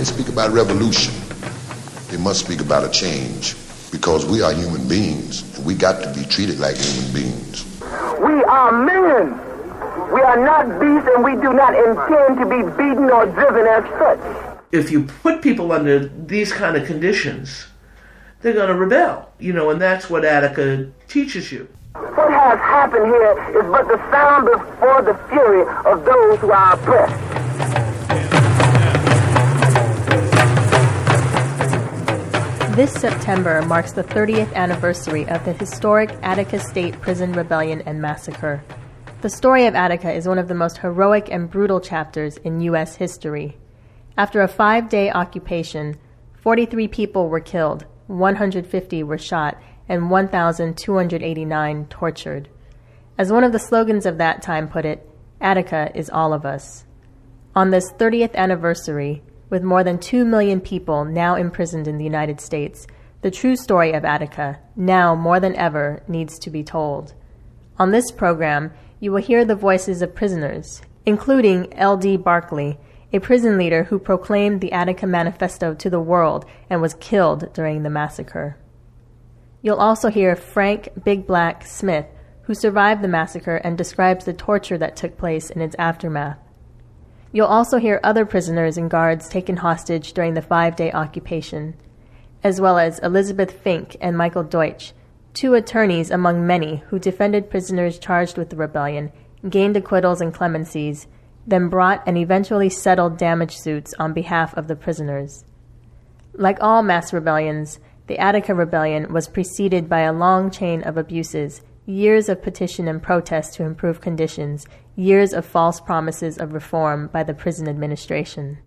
about revolution, they must speak about a change because we are human beings and we got to be treated like human beings. We are men. We are not beasts and we do not intend to be beaten or driven as such. If you put people under these kind of conditions, they're going to rebel, you know, and that's what Attica teaches you. What has happened here is but the sound before the fury of those who are oppressed. This September marks the 30th anniversary of the historic Attica State Prison Rebellion and Massacre. The story of Attica is one of the most heroic and brutal chapters in U.S. history. After a five day occupation, 43 people were killed, 150 were shot, and 1,289 tortured. As one of the slogans of that time put it, Attica is all of us. On this 30th anniversary, with more than 2 million people now imprisoned in the United States, the true story of Attica, now more than ever, needs to be told. On this program, you will hear the voices of prisoners, including L.D. Barkley, a prison leader who proclaimed the Attica Manifesto to the world and was killed during the massacre. You'll also hear Frank Big Black Smith, who survived the massacre and describes the torture that took place in its aftermath. You'll also hear other prisoners and guards taken hostage during the five day occupation, as well as Elizabeth Fink and Michael Deutsch, two attorneys among many who defended prisoners charged with the rebellion, gained acquittals and clemencies, then brought and eventually settled damage suits on behalf of the prisoners. Like all mass rebellions, the Attica Rebellion was preceded by a long chain of abuses years of petition and protest to improve conditions, years of false promises of reform by the prison administration.